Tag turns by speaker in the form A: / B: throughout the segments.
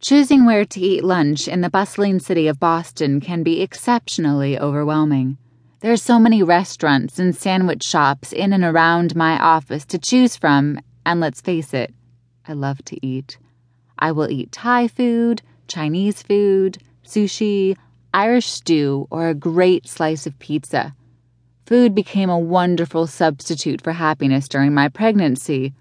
A: Choosing where to eat lunch in the bustling city of Boston can be exceptionally overwhelming. There are so many restaurants and sandwich shops in and around my office to choose from, and let's face it, I love to eat. I will eat Thai food, Chinese food, sushi, Irish stew, or a great slice of pizza. Food became a wonderful substitute for happiness during my pregnancy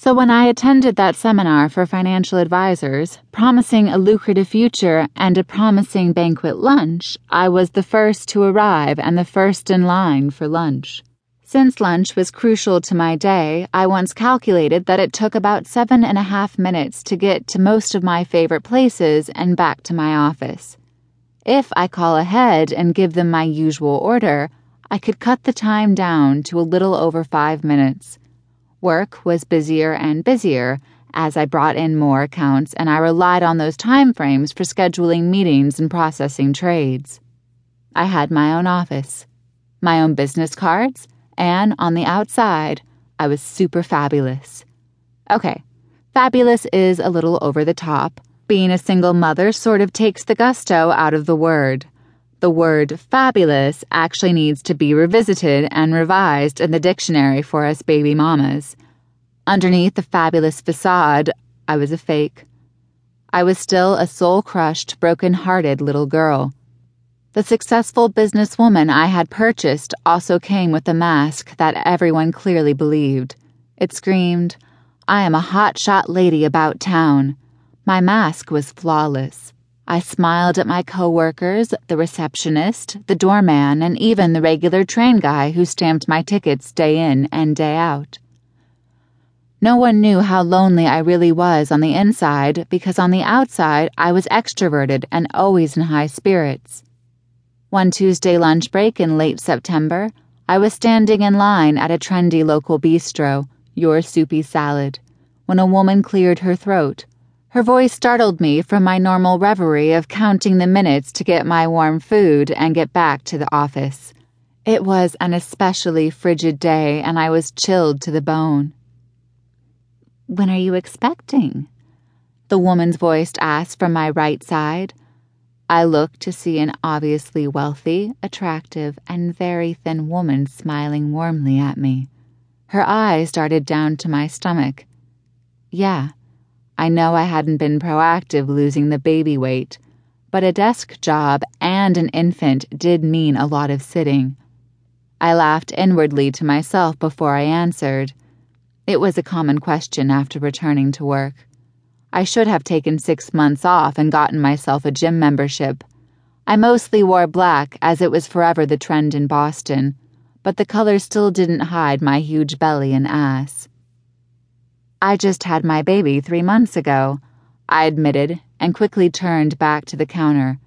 A: so, when I attended that seminar for financial advisors, promising a lucrative future and a promising banquet lunch, I was the first to arrive and the first in line for lunch. Since lunch was crucial to my day, I once calculated that it took about seven and a half minutes to get to most of my favorite places and back to my office. If I call ahead and give them my usual order, I could cut the time down to a little over five minutes. Work was busier and busier as I brought in more accounts and I relied on those time frames for scheduling meetings and processing trades. I had my own office, my own business cards, and on the outside, I was super fabulous. Okay, fabulous is a little over the top. Being a single mother sort of takes the gusto out of the word. The word fabulous actually needs to be revisited and revised in the dictionary for us baby mamas. Underneath the fabulous facade, I was a fake. I was still a soul crushed, broken hearted little girl. The successful businesswoman I had purchased also came with a mask that everyone clearly believed. It screamed, I am a hot shot lady about town. My mask was flawless. I smiled at my coworkers, the receptionist, the doorman, and even the regular train guy who stamped my tickets day in and day out. No one knew how lonely I really was on the inside because on the outside I was extroverted and always in high spirits. One Tuesday lunch break in late September, I was standing in line at a trendy local bistro, Your Soupy Salad, when a woman cleared her throat her voice startled me from my normal reverie of counting the minutes to get my warm food and get back to the office. It was an especially frigid day, and I was chilled to the bone. When are you expecting? The woman's voice asked from my right side. I looked to see an obviously wealthy, attractive, and very thin woman smiling warmly at me. Her eyes darted down to my stomach. Yeah, I know I hadn't been proactive losing the baby weight, but a desk job and an infant did mean a lot of sitting. I laughed inwardly to myself before I answered. It was a common question after returning to work. I should have taken six months off and gotten myself a gym membership. I mostly wore black as it was forever the trend in Boston, but the color still didn't hide my huge belly and ass. I just had my baby three months ago, I admitted and quickly turned back to the counter.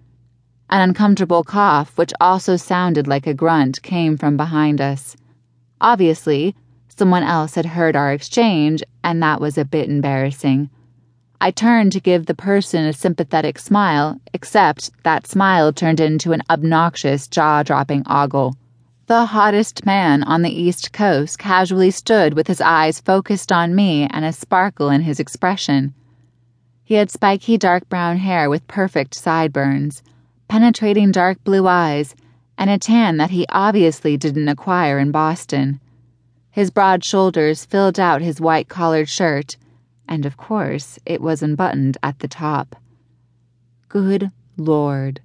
A: An uncomfortable cough, which also sounded like a grunt, came from behind us. Obviously, someone else had heard our exchange, and that was a bit embarrassing. I turned to give the person a sympathetic smile, except that smile turned into an obnoxious, jaw dropping ogle. The hottest man on the East Coast casually stood with his eyes focused on me and a sparkle in his expression. He had spiky dark brown hair with perfect sideburns, penetrating dark blue eyes, and a tan that he obviously didn't acquire in Boston. His broad shoulders filled out his white collared shirt, and of course, it was unbuttoned at the top. Good Lord.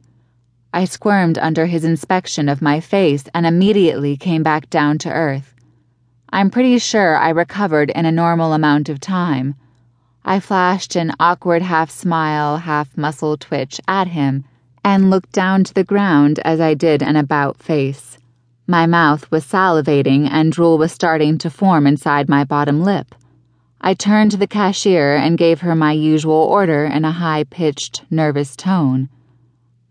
A: I squirmed under his inspection of my face and immediately came back down to earth. I'm pretty sure I recovered in a normal amount of time. I flashed an awkward half smile, half muscle twitch at him and looked down to the ground as I did an about face. My mouth was salivating and drool was starting to form inside my bottom lip. I turned to the cashier and gave her my usual order in a high pitched, nervous tone.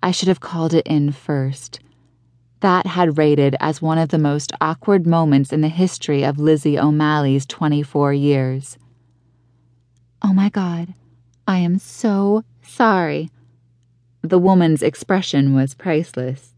A: I should have called it in first. That had rated as one of the most awkward moments in the history of Lizzie O'Malley's 24 years. Oh my God, I am so sorry. The woman's expression was priceless.